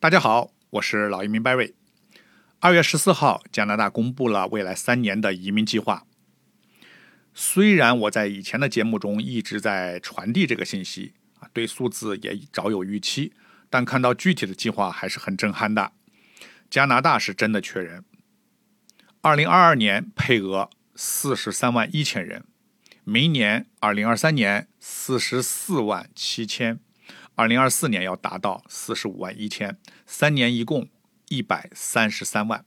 大家好，我是老移民 Barry。二月十四号，加拿大公布了未来三年的移民计划。虽然我在以前的节目中一直在传递这个信息啊，对数字也早有预期，但看到具体的计划还是很震撼的。加拿大是真的缺人。二零二二年配额四十三万一千人，明年二零二三年四十四万七千。二零二四年要达到四十五万一千，三年一共一百三十三万。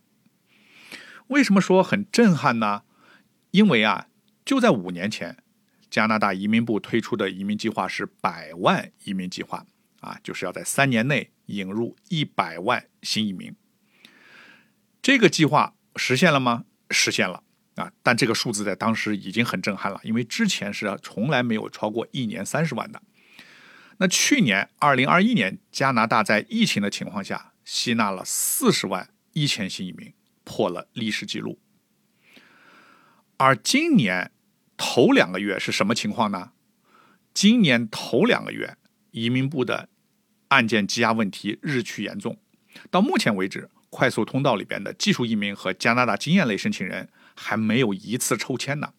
为什么说很震撼呢？因为啊，就在五年前，加拿大移民部推出的移民计划是百万移民计划啊，就是要在三年内引入一百万新移民。这个计划实现了吗？实现了啊，但这个数字在当时已经很震撼了，因为之前是从来没有超过一年三十万的。那去年二零二一年，加拿大在疫情的情况下吸纳了四十万一千新移民，破了历史记录。而今年头两个月是什么情况呢？今年头两个月，移民部的案件积压问题日趋严重。到目前为止，快速通道里边的技术移民和加拿大经验类申请人还没有一次抽签呢。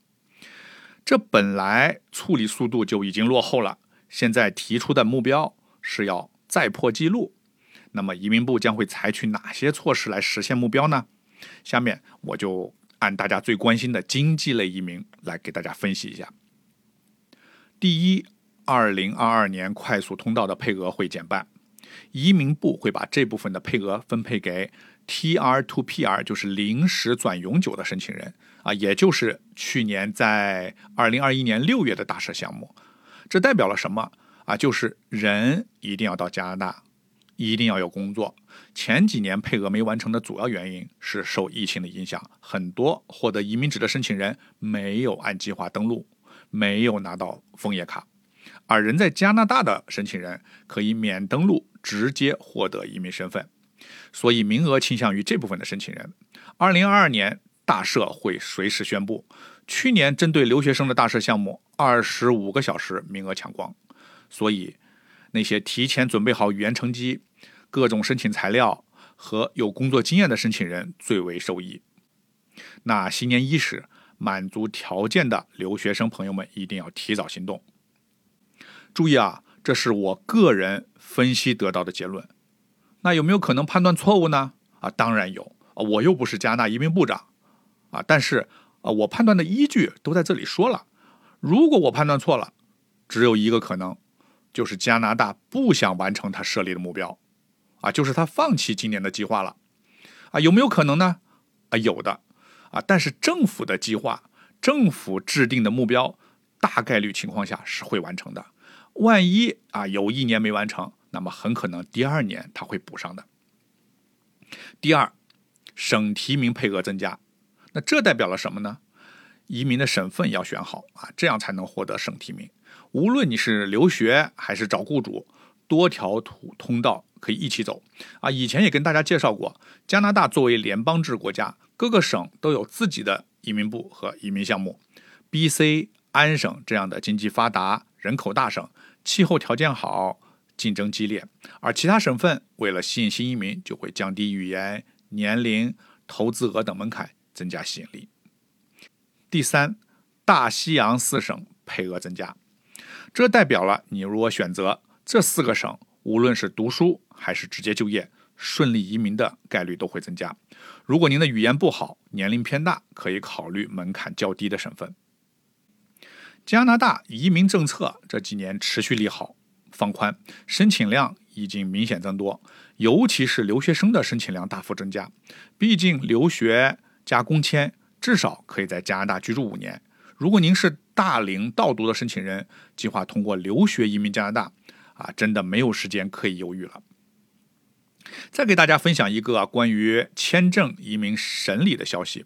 这本来处理速度就已经落后了。现在提出的目标是要再破纪录，那么移民部将会采取哪些措施来实现目标呢？下面我就按大家最关心的经济类移民来给大家分析一下。第一，二零二二年快速通道的配额会减半，移民部会把这部分的配额分配给 TR to PR，就是临时转永久的申请人啊，也就是去年在二零二一年六月的大赦项目。这代表了什么啊？就是人一定要到加拿大，一定要有工作。前几年配额没完成的主要原因是受疫情的影响，很多获得移民纸的申请人没有按计划登录，没有拿到枫叶卡。而人在加拿大的申请人可以免登录，直接获得移民身份。所以名额倾向于这部分的申请人。二零二二年大赦会随时宣布。去年针对留学生的大赦项目，二十五个小时名额抢光，所以那些提前准备好语言成绩、各种申请材料和有工作经验的申请人最为受益。那新年伊始，满足条件的留学生朋友们一定要提早行动。注意啊，这是我个人分析得到的结论。那有没有可能判断错误呢？啊，当然有啊，我又不是加拿大移民部长啊，但是。啊，我判断的依据都在这里说了。如果我判断错了，只有一个可能，就是加拿大不想完成他设立的目标，啊，就是他放弃今年的计划了。啊，有没有可能呢？啊，有的。啊，但是政府的计划，政府制定的目标，大概率情况下是会完成的。万一啊有一年没完成，那么很可能第二年他会补上的。第二，省提名配额增加。那这代表了什么呢？移民的省份要选好啊，这样才能获得省提名。无论你是留学还是找雇主，多条途通道可以一起走啊。以前也跟大家介绍过，加拿大作为联邦制国家，各个省都有自己的移民部和移民项目。B.C. 安省这样的经济发达、人口大省，气候条件好，竞争激烈；而其他省份为了吸引新移民，就会降低语言、年龄、投资额等门槛。增加吸引力。第三，大西洋四省配额增加，这代表了你如果选择这四个省，无论是读书还是直接就业，顺利移民的概率都会增加。如果您的语言不好，年龄偏大，可以考虑门槛较低的省份。加拿大移民政策这几年持续利好，放宽申请量已经明显增多，尤其是留学生的申请量大幅增加。毕竟留学。加工签至少可以在加拿大居住五年。如果您是大龄到读的申请人，计划通过留学移民加拿大，啊，真的没有时间可以犹豫了。再给大家分享一个关于签证移民审理的消息：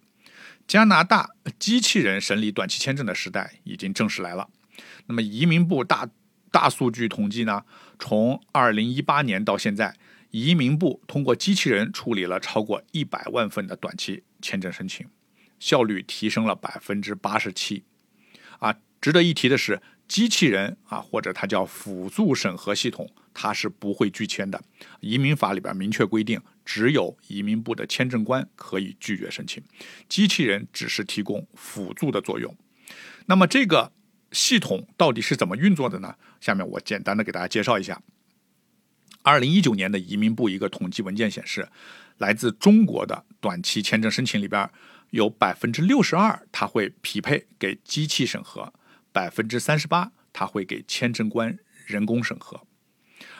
加拿大机器人审理短期签证的时代已经正式来了。那么移民部大大数据统计呢，从二零一八年到现在。移民部通过机器人处理了超过一百万份的短期签证申请，效率提升了百分之八十七。啊，值得一提的是，机器人啊，或者它叫辅助审核系统，它是不会拒签的。移民法里边明确规定，只有移民部的签证官可以拒绝申请，机器人只是提供辅助的作用。那么这个系统到底是怎么运作的呢？下面我简单的给大家介绍一下。二零一九年的移民部一个统计文件显示，来自中国的短期签证申请里边，有百分之六十二它会匹配给机器审核。百分之三十八，他会给签证官人工审核，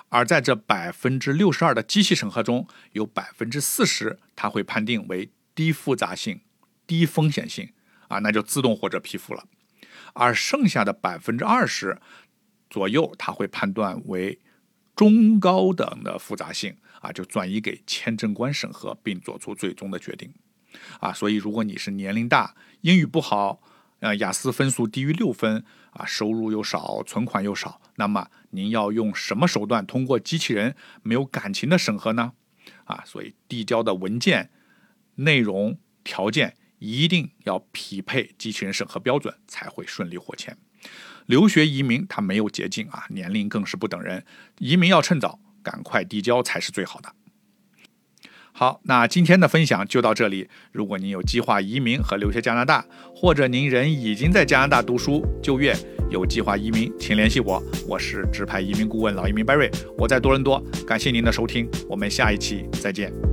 而在这百分之六十二的机器审核中，有百分之四十他会判定为低复杂性、低风险性啊，那就自动或者批复了，而剩下的百分之二十左右，他会判断为中高等的复杂性啊，就转移给签证官审核，并做出最终的决定啊。所以，如果你是年龄大、英语不好，呃，雅思分数低于六分啊，收入又少，存款又少，那么您要用什么手段通过机器人没有感情的审核呢？啊，所以递交的文件内容条件一定要匹配机器人审核标准，才会顺利获签。留学移民它没有捷径啊，年龄更是不等人，移民要趁早，赶快递交才是最好的。好，那今天的分享就到这里。如果您有计划移民和留学加拿大，或者您人已经在加拿大读书就业，有计划移民，请联系我。我是直派移民顾问老移民 Barry，我在多伦多。感谢您的收听，我们下一期再见。